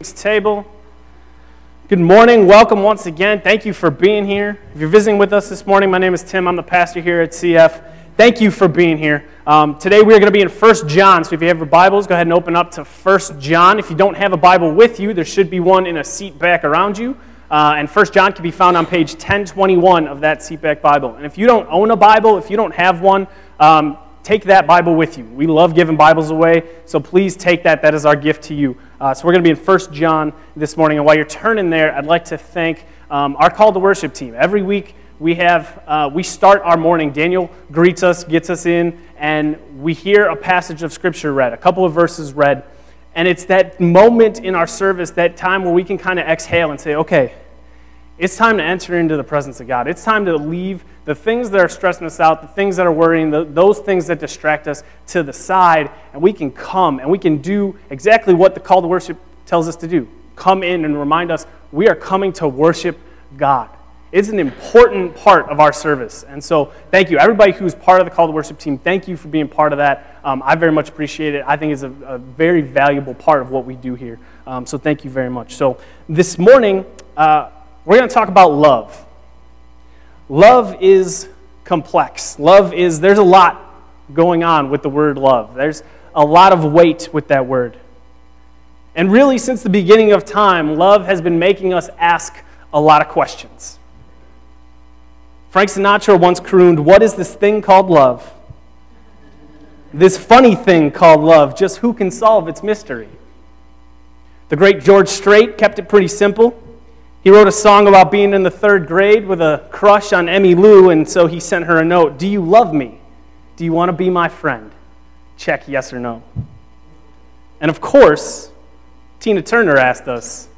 table. Good morning. Welcome once again. Thank you for being here. If you're visiting with us this morning, my name is Tim. I'm the pastor here at CF. Thank you for being here. Um, today we're going to be in 1 John. So if you have your Bibles, go ahead and open up to 1 John. If you don't have a Bible with you, there should be one in a seat back around you. Uh, and 1 John can be found on page 1021 of that seatback Bible. And if you don't own a Bible, if you don't have one, um, take that Bible with you. We love giving Bibles away, so please take that. That is our gift to you. Uh, so we're going to be in 1 John this morning. And while you're turning there, I'd like to thank um, our call to worship team. Every week we have uh, we start our morning. Daniel greets us, gets us in, and we hear a passage of Scripture read, a couple of verses read. And it's that moment in our service, that time where we can kind of exhale and say, okay, it's time to enter into the presence of God. It's time to leave the things that are stressing us out, the things that are worrying, the, those things that distract us to the side, and we can come and we can do exactly what the call to worship tells us to do come in and remind us we are coming to worship God. It's an important part of our service. And so, thank you. Everybody who's part of the call to worship team, thank you for being part of that. Um, I very much appreciate it. I think it's a, a very valuable part of what we do here. Um, so, thank you very much. So, this morning, uh, we're going to talk about love. Love is complex. Love is, there's a lot going on with the word love. There's a lot of weight with that word. And really, since the beginning of time, love has been making us ask a lot of questions. Frank Sinatra once crooned, What is this thing called love? This funny thing called love, just who can solve its mystery? The great George Strait kept it pretty simple. He wrote a song about being in the third grade with a crush on Emmy Lou, and so he sent her a note Do you love me? Do you want to be my friend? Check yes or no. And of course, Tina Turner asked us,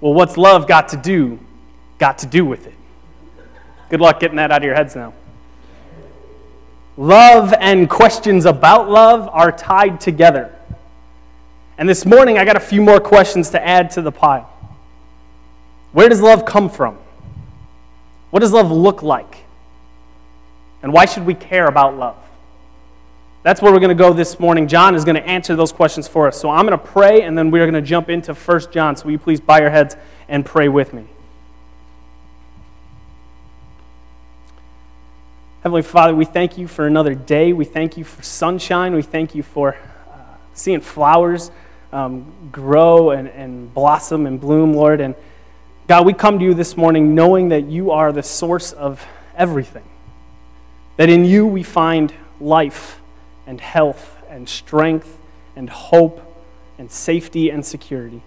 Well, what's love got to do? Got to do with it. Good luck getting that out of your heads now. Love and questions about love are tied together. And this morning, I got a few more questions to add to the pile. Where does love come from? What does love look like? And why should we care about love? That's where we're going to go this morning. John is going to answer those questions for us. So I'm going to pray, and then we're going to jump into 1 John. So will you please bow your heads and pray with me? Heavenly Father, we thank you for another day. We thank you for sunshine. We thank you for uh, seeing flowers um, grow and, and blossom and bloom, Lord. And God, we come to you this morning knowing that you are the source of everything. That in you we find life and health and strength and hope and safety and security.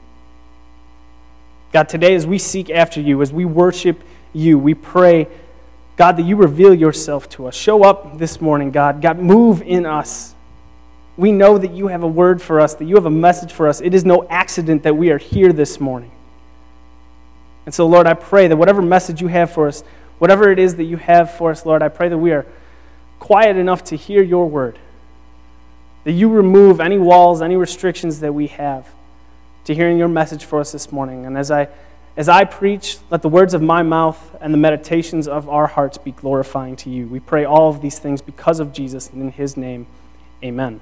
God, today as we seek after you, as we worship you, we pray, God, that you reveal yourself to us. Show up this morning, God. God, move in us. We know that you have a word for us, that you have a message for us. It is no accident that we are here this morning. And so, Lord, I pray that whatever message you have for us, whatever it is that you have for us, Lord, I pray that we are quiet enough to hear your word. That you remove any walls, any restrictions that we have to hearing your message for us this morning. And as I, as I preach, let the words of my mouth and the meditations of our hearts be glorifying to you. We pray all of these things because of Jesus and in his name. Amen.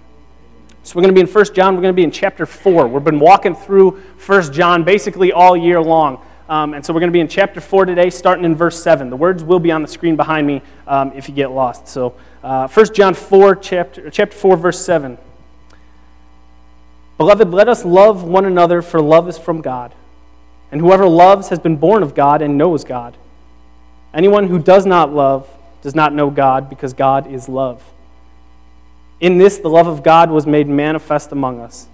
So we're going to be in 1 John. We're going to be in chapter 4. We've been walking through 1 John basically all year long. Um, and so we're going to be in chapter 4 today, starting in verse 7. The words will be on the screen behind me um, if you get lost. So uh, 1 John 4, chapter, chapter 4, verse 7. Beloved, let us love one another, for love is from God. And whoever loves has been born of God and knows God. Anyone who does not love does not know God, because God is love. In this, the love of God was made manifest among us,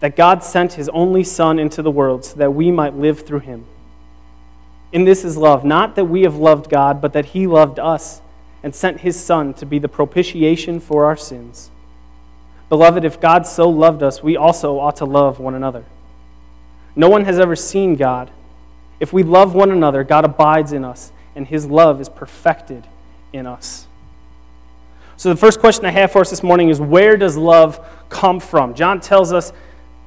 that God sent his only Son into the world so that we might live through him. In this is love, not that we have loved God, but that He loved us and sent His Son to be the propitiation for our sins. Beloved, if God so loved us, we also ought to love one another. No one has ever seen God. If we love one another, God abides in us, and His love is perfected in us. So, the first question I have for us this morning is where does love come from? John tells us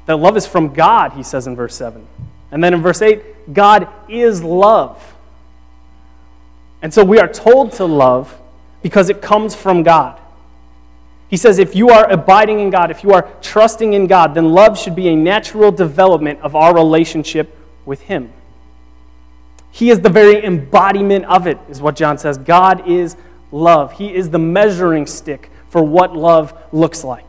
that love is from God, he says in verse 7. And then in verse 8, God is love. And so we are told to love because it comes from God. He says, if you are abiding in God, if you are trusting in God, then love should be a natural development of our relationship with Him. He is the very embodiment of it, is what John says. God is love. He is the measuring stick for what love looks like.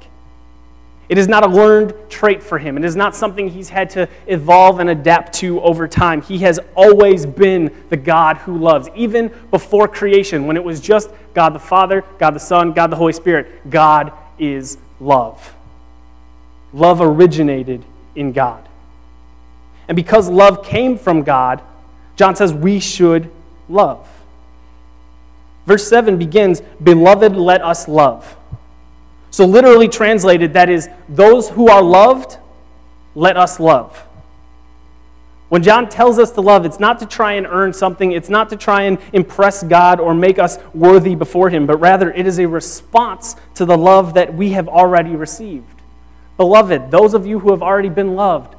It is not a learned trait for him. It is not something he's had to evolve and adapt to over time. He has always been the God who loves. Even before creation, when it was just God the Father, God the Son, God the Holy Spirit, God is love. Love originated in God. And because love came from God, John says we should love. Verse 7 begins Beloved, let us love. So, literally translated, that is, those who are loved, let us love. When John tells us to love, it's not to try and earn something, it's not to try and impress God or make us worthy before Him, but rather it is a response to the love that we have already received. Beloved, those of you who have already been loved,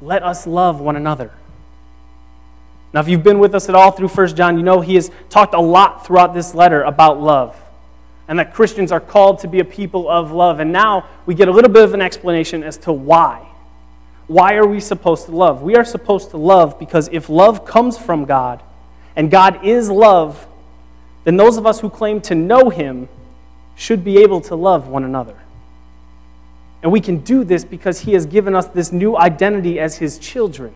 let us love one another. Now, if you've been with us at all through 1 John, you know he has talked a lot throughout this letter about love and that Christians are called to be a people of love. And now we get a little bit of an explanation as to why. Why are we supposed to love? We are supposed to love because if love comes from God, and God is love, then those of us who claim to know Him should be able to love one another. And we can do this because He has given us this new identity as His children,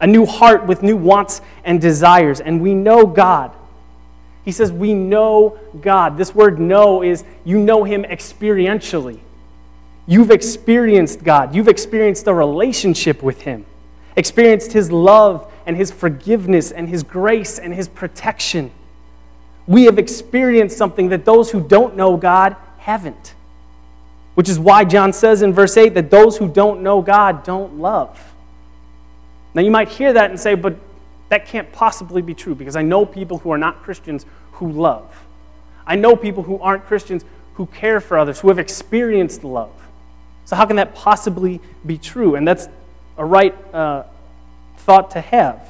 a new heart with new wants and desires, and we know God. He says, We know God. This word know is you know Him experientially. You've experienced God, you've experienced a relationship with Him, experienced His love and His forgiveness and His grace and His protection. We have experienced something that those who don't know God haven't. Which is why John says in verse 8 that those who don't know God don't love. Now you might hear that and say, but that can't possibly be true because I know people who are not Christians who love. I know people who aren't Christians who care for others, who have experienced love. So, how can that possibly be true? And that's a right uh, thought to have.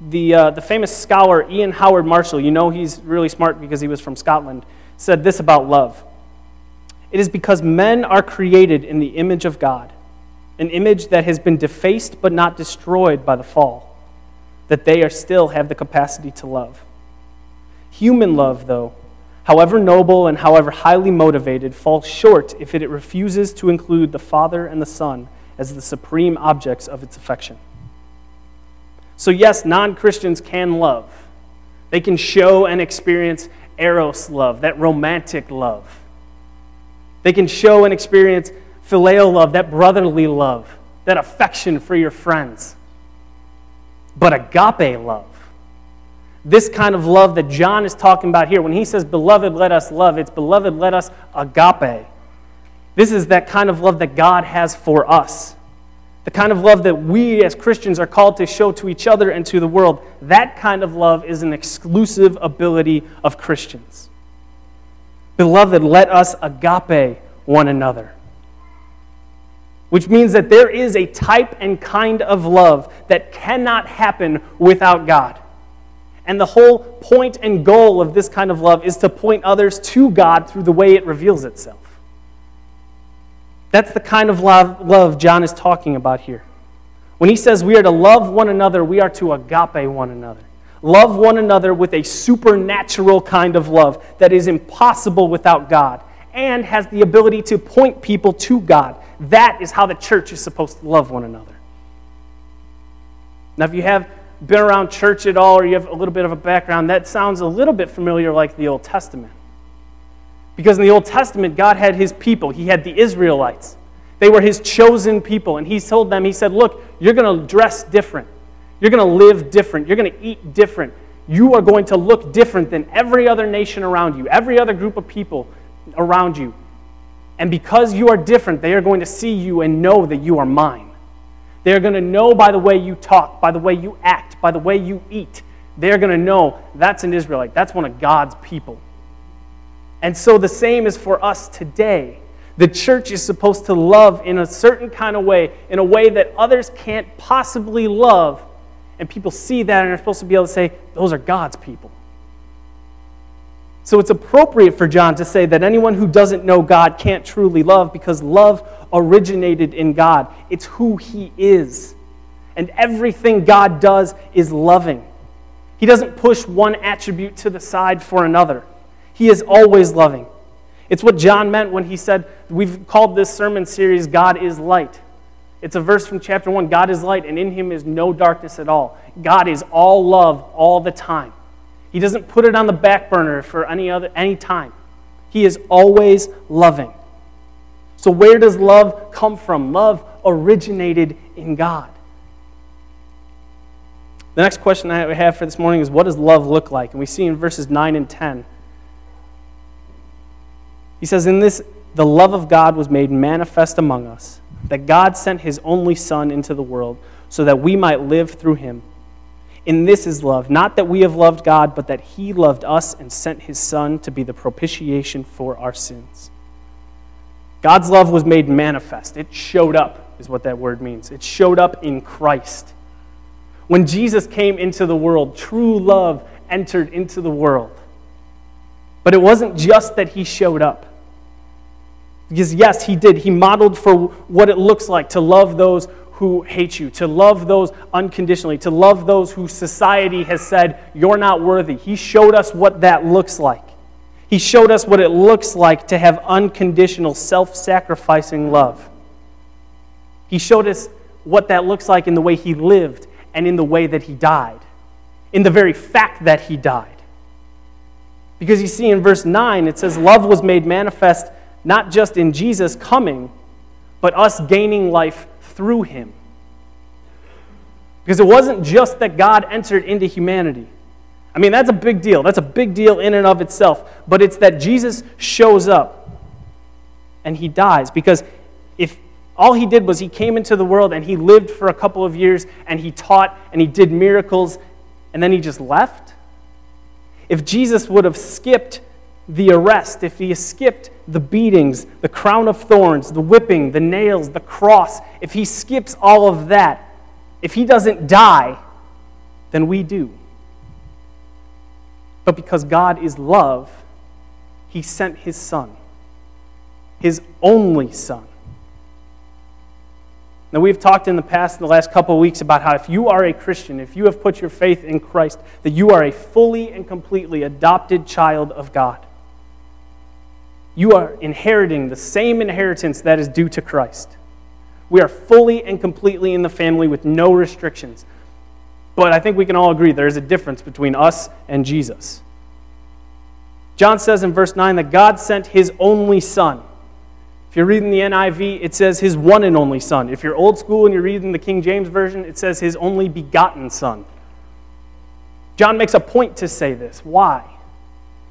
The, uh, the famous scholar Ian Howard Marshall, you know he's really smart because he was from Scotland, said this about love It is because men are created in the image of God an image that has been defaced but not destroyed by the fall, that they are still have the capacity to love. Human love, though, however noble and however highly motivated, falls short if it refuses to include the Father and the Son as the supreme objects of its affection. So, yes, non Christians can love. They can show and experience eros love, that romantic love. They can show and experience phileo love, that brotherly love, that affection for your friends. But agape love, this kind of love that John is talking about here, when he says, Beloved, let us love, it's beloved, let us agape. This is that kind of love that God has for us. The kind of love that we as Christians are called to show to each other and to the world. That kind of love is an exclusive ability of Christians. Beloved, let us agape one another which means that there is a type and kind of love that cannot happen without God. And the whole point and goal of this kind of love is to point others to God through the way it reveals itself. That's the kind of love, love John is talking about here. When he says we are to love one another, we are to agape one another. Love one another with a supernatural kind of love that is impossible without God and has the ability to point people to God that is how the church is supposed to love one another. Now, if you have been around church at all or you have a little bit of a background, that sounds a little bit familiar like the Old Testament. Because in the Old Testament, God had his people, he had the Israelites. They were his chosen people. And he told them, he said, Look, you're going to dress different. You're going to live different. You're going to eat different. You are going to look different than every other nation around you, every other group of people around you. And because you are different, they are going to see you and know that you are mine. They are going to know by the way you talk, by the way you act, by the way you eat. They are going to know that's an Israelite. That's one of God's people. And so the same is for us today. The church is supposed to love in a certain kind of way, in a way that others can't possibly love. And people see that and are supposed to be able to say, those are God's people. So it's appropriate for John to say that anyone who doesn't know God can't truly love because love originated in God. It's who He is. And everything God does is loving. He doesn't push one attribute to the side for another, He is always loving. It's what John meant when he said, We've called this sermon series God is Light. It's a verse from chapter 1 God is light, and in him is no darkness at all. God is all love all the time. He doesn't put it on the back burner for any other any time. He is always loving. So where does love come from? Love originated in God. The next question I have for this morning is what does love look like? And we see in verses 9 and 10. He says, In this, the love of God was made manifest among us, that God sent his only Son into the world so that we might live through him. In this is love, not that we have loved God, but that He loved us and sent His Son to be the propitiation for our sins. God's love was made manifest. It showed up, is what that word means. It showed up in Christ. When Jesus came into the world, true love entered into the world. But it wasn't just that He showed up. Because, yes, He did. He modeled for what it looks like to love those who hate you, to love those unconditionally, to love those who society has said, you're not worthy. He showed us what that looks like. He showed us what it looks like to have unconditional, self sacrificing love. He showed us what that looks like in the way he lived and in the way that he died, in the very fact that he died. Because you see, in verse 9, it says, Love was made manifest not just in Jesus coming, but us gaining life through him. Because it wasn't just that God entered into humanity. I mean, that's a big deal. That's a big deal in and of itself. But it's that Jesus shows up and he dies. Because if all he did was he came into the world and he lived for a couple of years and he taught and he did miracles and then he just left, if Jesus would have skipped the arrest, if he skipped the beatings, the crown of thorns, the whipping, the nails, the cross, if he skips all of that, if he doesn't die, then we do. But because God is love, he sent his son, his only son. Now, we've talked in the past, in the last couple of weeks, about how if you are a Christian, if you have put your faith in Christ, that you are a fully and completely adopted child of God you are inheriting the same inheritance that is due to Christ. We are fully and completely in the family with no restrictions. But I think we can all agree there is a difference between us and Jesus. John says in verse 9 that God sent his only Son. If you're reading the NIV, it says his one and only Son. If you're old school and you're reading the King James Version, it says his only begotten Son. John makes a point to say this. Why?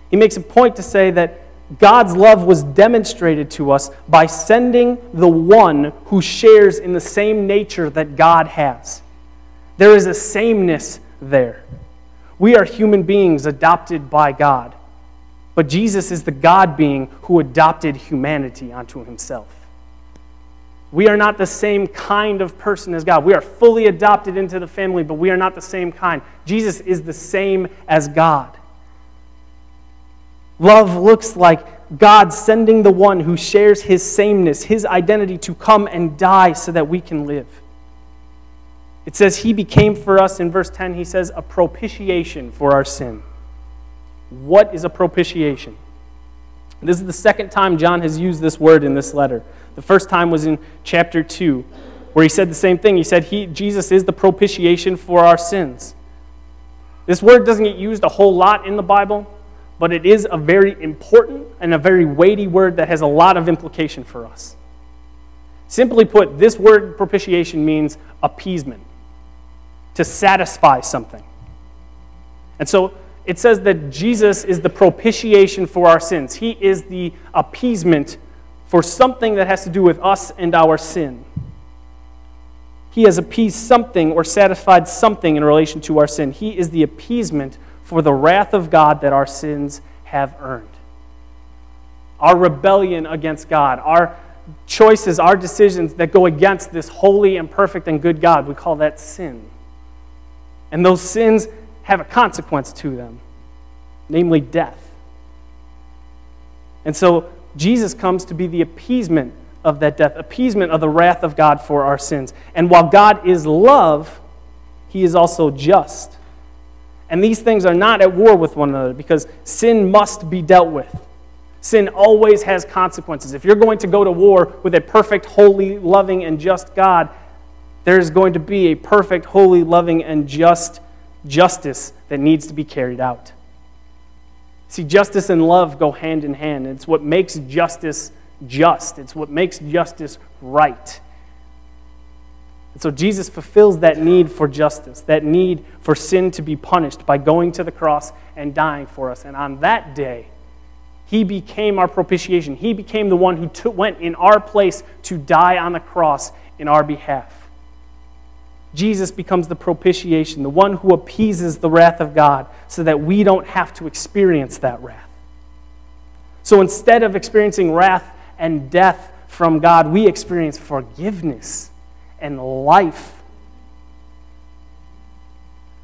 He makes a point to say that God's love was demonstrated to us by sending the one who shares in the same nature that God has. There is a sameness there. We are human beings adopted by God, but Jesus is the God being who adopted humanity onto himself. We are not the same kind of person as God. We are fully adopted into the family, but we are not the same kind. Jesus is the same as God. Love looks like God sending the one who shares his sameness, his identity, to come and die so that we can live. It says he became for us, in verse 10, he says, a propitiation for our sin. What is a propitiation? This is the second time John has used this word in this letter. The first time was in chapter 2, where he said the same thing. He said, he, Jesus is the propitiation for our sins. This word doesn't get used a whole lot in the Bible, but it is a very important and a very weighty word that has a lot of implication for us. Simply put, this word propitiation means appeasement, to satisfy something. And so it says that Jesus is the propitiation for our sins. He is the appeasement for something that has to do with us and our sin. He has appeased something or satisfied something in relation to our sin. He is the appeasement for the wrath of God that our sins have earned. Our rebellion against God, our choices, our decisions that go against this holy and perfect and good God, we call that sin. And those sins have a consequence to them, namely death. And so Jesus comes to be the appeasement of that death, appeasement of the wrath of God for our sins. And while God is love, he is also just. And these things are not at war with one another because sin must be dealt with. Sin always has consequences. If you're going to go to war with a perfect, holy, loving, and just God, there's going to be a perfect, holy, loving, and just justice that needs to be carried out. See, justice and love go hand in hand. It's what makes justice just, it's what makes justice right. And so Jesus fulfills that need for justice, that need for sin to be punished by going to the cross and dying for us. And on that day, he became our propitiation. He became the one who took, went in our place to die on the cross in our behalf. Jesus becomes the propitiation, the one who appeases the wrath of God so that we don't have to experience that wrath. So instead of experiencing wrath and death from God, we experience forgiveness and life.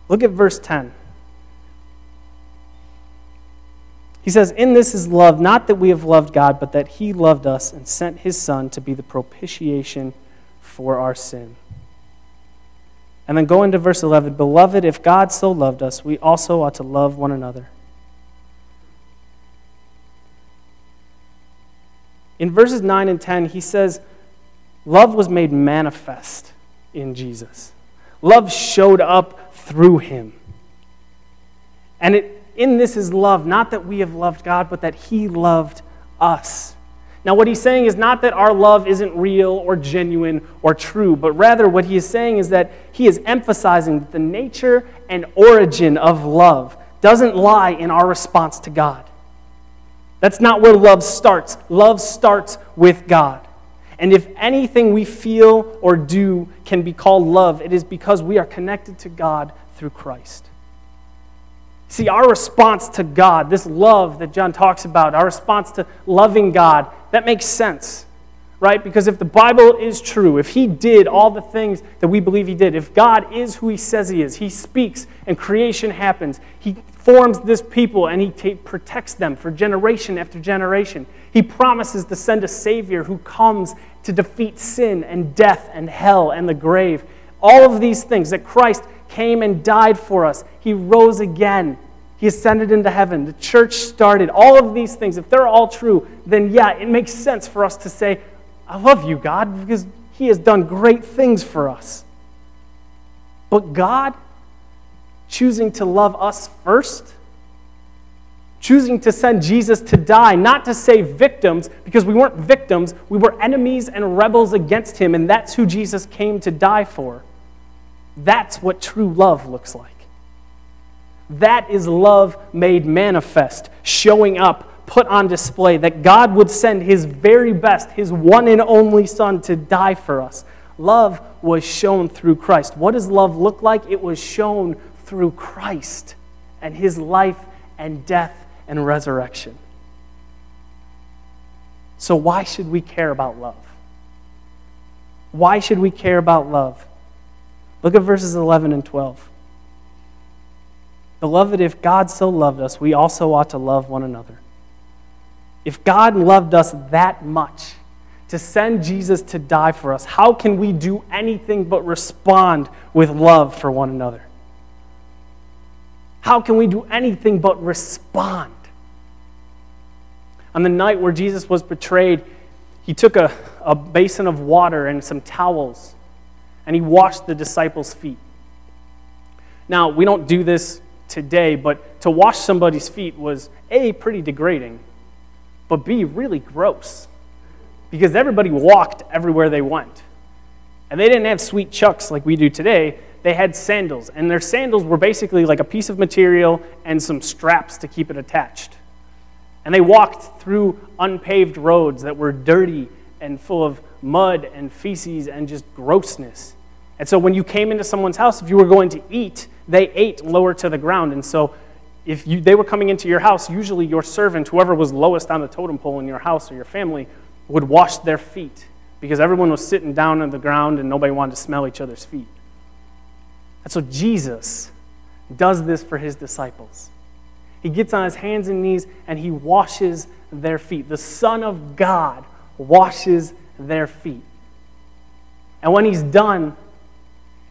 Look at verse 10. He says, In this is love, not that we have loved God, but that He loved us and sent His Son to be the propitiation for our sin. And then go into verse 11 Beloved, if God so loved us, we also ought to love one another. In verses 9 and 10, he says, Love was made manifest in Jesus. Love showed up through him. And it, in this is love, not that we have loved God, but that he loved us. Now, what he's saying is not that our love isn't real or genuine or true, but rather what he is saying is that he is emphasizing that the nature and origin of love doesn't lie in our response to God. That's not where love starts. Love starts with God. And if anything we feel or do can be called love, it is because we are connected to God through Christ. See, our response to God, this love that John talks about, our response to loving God, that makes sense, right? Because if the Bible is true, if He did all the things that we believe He did, if God is who He says He is, He speaks and creation happens, He forms this people and He t- protects them for generation after generation. He promises to send a Savior who comes to defeat sin and death and hell and the grave. All of these things that Christ came and died for us, He rose again he ascended into heaven. The church started. All of these things, if they're all true, then yeah, it makes sense for us to say, I love you, God, because He has done great things for us. But God choosing to love us first, choosing to send Jesus to die, not to save victims, because we weren't victims, we were enemies and rebels against Him, and that's who Jesus came to die for. That's what true love looks like. That is love made manifest, showing up, put on display, that God would send His very best, His one and only Son, to die for us. Love was shown through Christ. What does love look like? It was shown through Christ and His life and death and resurrection. So, why should we care about love? Why should we care about love? Look at verses 11 and 12. Beloved, if God so loved us, we also ought to love one another. If God loved us that much to send Jesus to die for us, how can we do anything but respond with love for one another? How can we do anything but respond? On the night where Jesus was betrayed, he took a, a basin of water and some towels and he washed the disciples' feet. Now, we don't do this today, but to wash somebody's feet was A, pretty degrading, but B, really gross. Because everybody walked everywhere they went. And they didn't have sweet chucks like we do today. They had sandals, and their sandals were basically like a piece of material and some straps to keep it attached. And they walked through unpaved roads that were dirty and full of mud and feces and just grossness. And so when you came into someone's house, if you were going to eat, they ate lower to the ground. And so if you, they were coming into your house, usually your servant, whoever was lowest on the totem pole in your house or your family, would wash their feet because everyone was sitting down on the ground and nobody wanted to smell each other's feet. And so Jesus does this for his disciples. He gets on his hands and knees and he washes their feet. The Son of God washes their feet. And when he's done,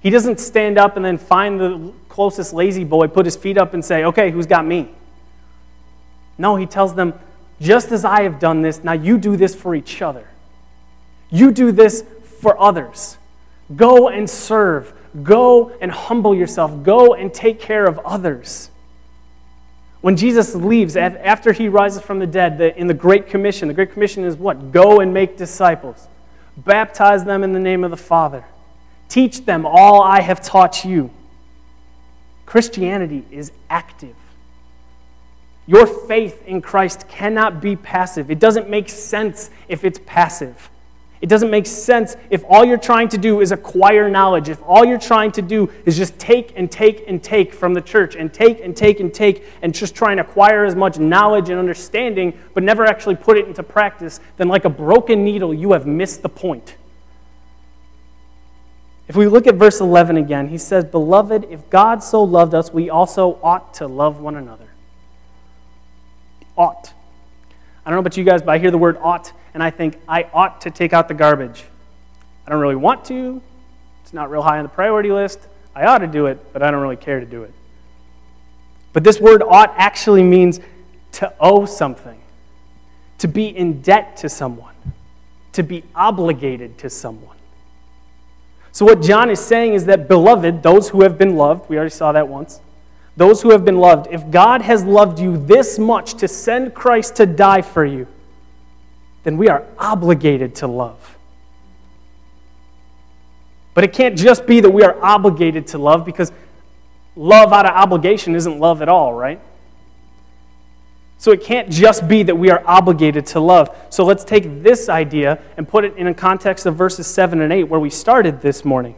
he doesn't stand up and then find the closest La-Z-Boy, put his feet up, and say, Okay, who's got me? No, he tells them, Just as I have done this, now you do this for each other. You do this for others. Go and serve. Go and humble yourself. Go and take care of others. When Jesus leaves, after he rises from the dead, in the Great Commission, the Great Commission is what? Go and make disciples. Baptize them in the name of the Father. Teach them all I have taught you. Christianity is active. Your faith in Christ cannot be passive. It doesn't make sense if it's passive. It doesn't make sense if all you're trying to do is acquire knowledge, if all you're trying to do is just take and take and take from the church and take and take and take and just try and acquire as much knowledge and understanding, but never actually put it into practice, then like a broken needle, you have missed the point. If we look at verse 11 again, he says, Beloved, if God so loved us, we also ought to love one another. Ought. I don't know about you guys, but I hear the word ought and I think I ought to take out the garbage. I don't really want to. It's not real high on the priority list. I ought to do it, but I don't really care to do it. But this word ought actually means to owe something, to be in debt to someone, to be obligated to someone. So, what John is saying is that, beloved, those who have been loved, we already saw that once, those who have been loved, if God has loved you this much to send Christ to die for you, then we are obligated to love. But it can't just be that we are obligated to love because love out of obligation isn't love at all, right? So it can't just be that we are obligated to love. So let's take this idea and put it in a context of verses 7 and 8 where we started this morning.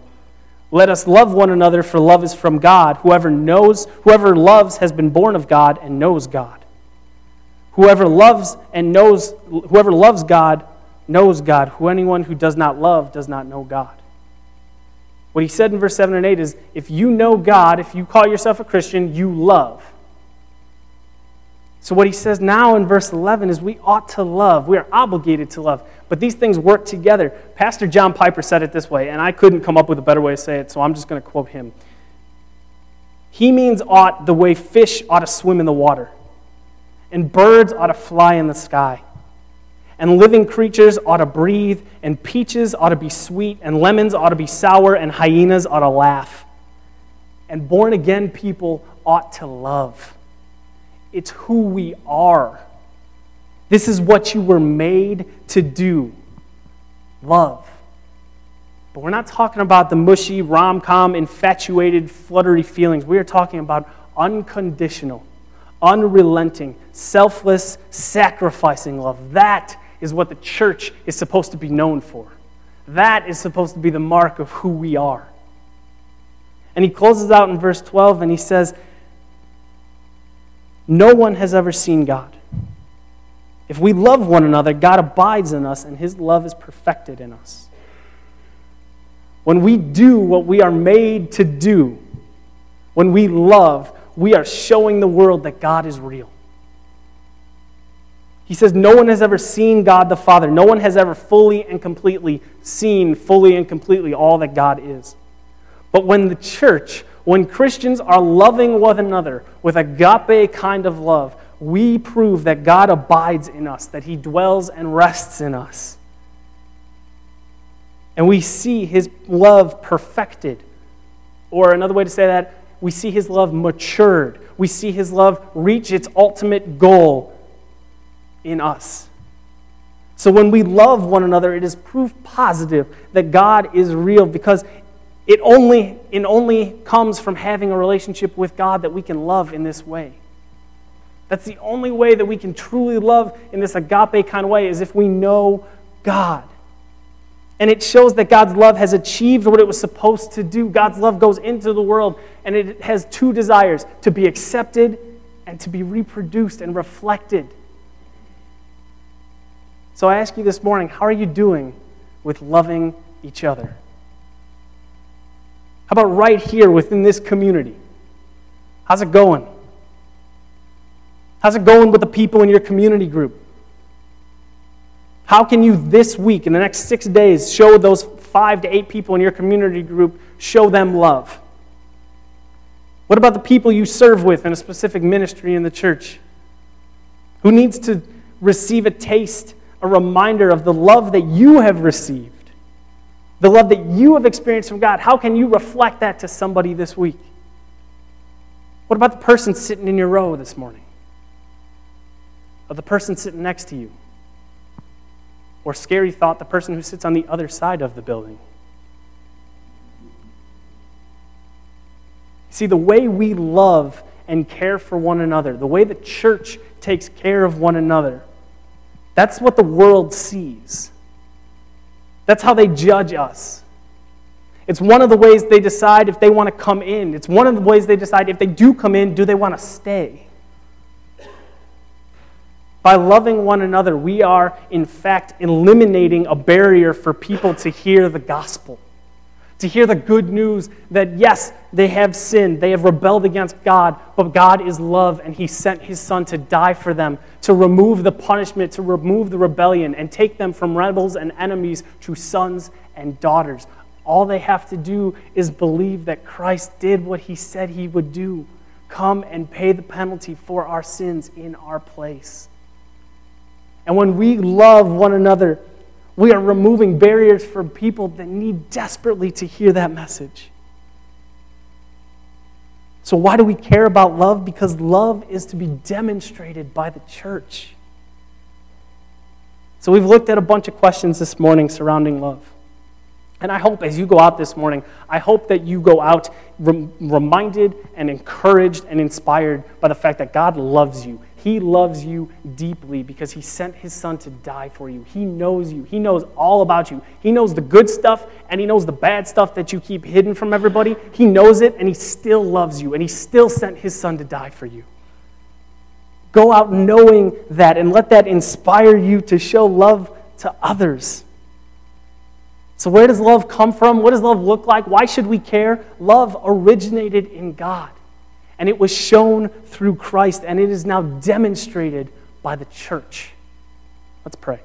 Let us love one another for love is from God. Whoever knows, whoever loves has been born of God and knows God. Whoever loves and knows, whoever loves God knows God. Who anyone who does not love does not know God. What he said in verse 7 and 8 is if you know God, if you call yourself a Christian, you love. So, what he says now in verse 11 is we ought to love. We are obligated to love. But these things work together. Pastor John Piper said it this way, and I couldn't come up with a better way to say it, so I'm just going to quote him. He means ought the way fish ought to swim in the water and birds ought to fly in the sky. And living creatures ought to breathe, and peaches ought to be sweet, and lemons ought to be sour, and hyenas ought to laugh. And born again people ought to love. It's who we are. This is what you were made to do love. But we're not talking about the mushy, rom com, infatuated, fluttery feelings. We are talking about unconditional unrelenting, selfless, sacrificing love. That is what the church is supposed to be known for. That is supposed to be the mark of who we are. And he closes out in verse 12 and he says, No one has ever seen God. If we love one another, God abides in us and his love is perfected in us. When we do what we are made to do, when we love, we are showing the world that God is real. He says, No one has ever seen God the Father. No one has ever fully and completely seen fully and completely all that God is. But when the church, when Christians are loving one another with agape kind of love, we prove that God abides in us, that He dwells and rests in us. And we see His love perfected. Or another way to say that, we see his love matured. We see his love reach its ultimate goal in us. So when we love one another, it is proof positive that God is real because it only, it only comes from having a relationship with God that we can love in this way. That's the only way that we can truly love in this agape kind of way is if we know God. And it shows that God's love has achieved what it was supposed to do. God's love goes into the world, and it has two desires to be accepted and to be reproduced and reflected. So I ask you this morning how are you doing with loving each other? How about right here within this community? How's it going? How's it going with the people in your community group? How can you this week, in the next six days, show those five to eight people in your community group, show them love? What about the people you serve with in a specific ministry in the church? Who needs to receive a taste, a reminder of the love that you have received? The love that you have experienced from God. How can you reflect that to somebody this week? What about the person sitting in your row this morning? Or the person sitting next to you? Or scary thought, the person who sits on the other side of the building? See, the way we love and care for one another, the way the church takes care of one another, that's what the world sees. That's how they judge us. It's one of the ways they decide if they want to come in. It's one of the ways they decide if they do come in, do they want to stay? By loving one another, we are, in fact, eliminating a barrier for people to hear the gospel to hear the good news that yes, they have sinned, they have rebelled against God, but God is love and He sent His Son to die for them, to remove the punishment, to remove the rebellion, and take them from rebels and enemies to sons and daughters. All they have to do is believe that Christ did what He said He would do come and pay the penalty for our sins in our place. And when we love one another, we are removing barriers for people that need desperately to hear that message. So, why do we care about love? Because love is to be demonstrated by the church. So, we've looked at a bunch of questions this morning surrounding love. And I hope as you go out this morning, I hope that you go out rem- reminded and encouraged and inspired by the fact that God loves you. He loves you deeply because He sent His Son to die for you. He knows you. He knows all about you. He knows the good stuff and He knows the bad stuff that you keep hidden from everybody. He knows it and He still loves you and He still sent His Son to die for you. Go out knowing that and let that inspire you to show love to others. So, where does love come from? What does love look like? Why should we care? Love originated in God and it was shown through Christ, and it is now demonstrated by the church. Let's pray.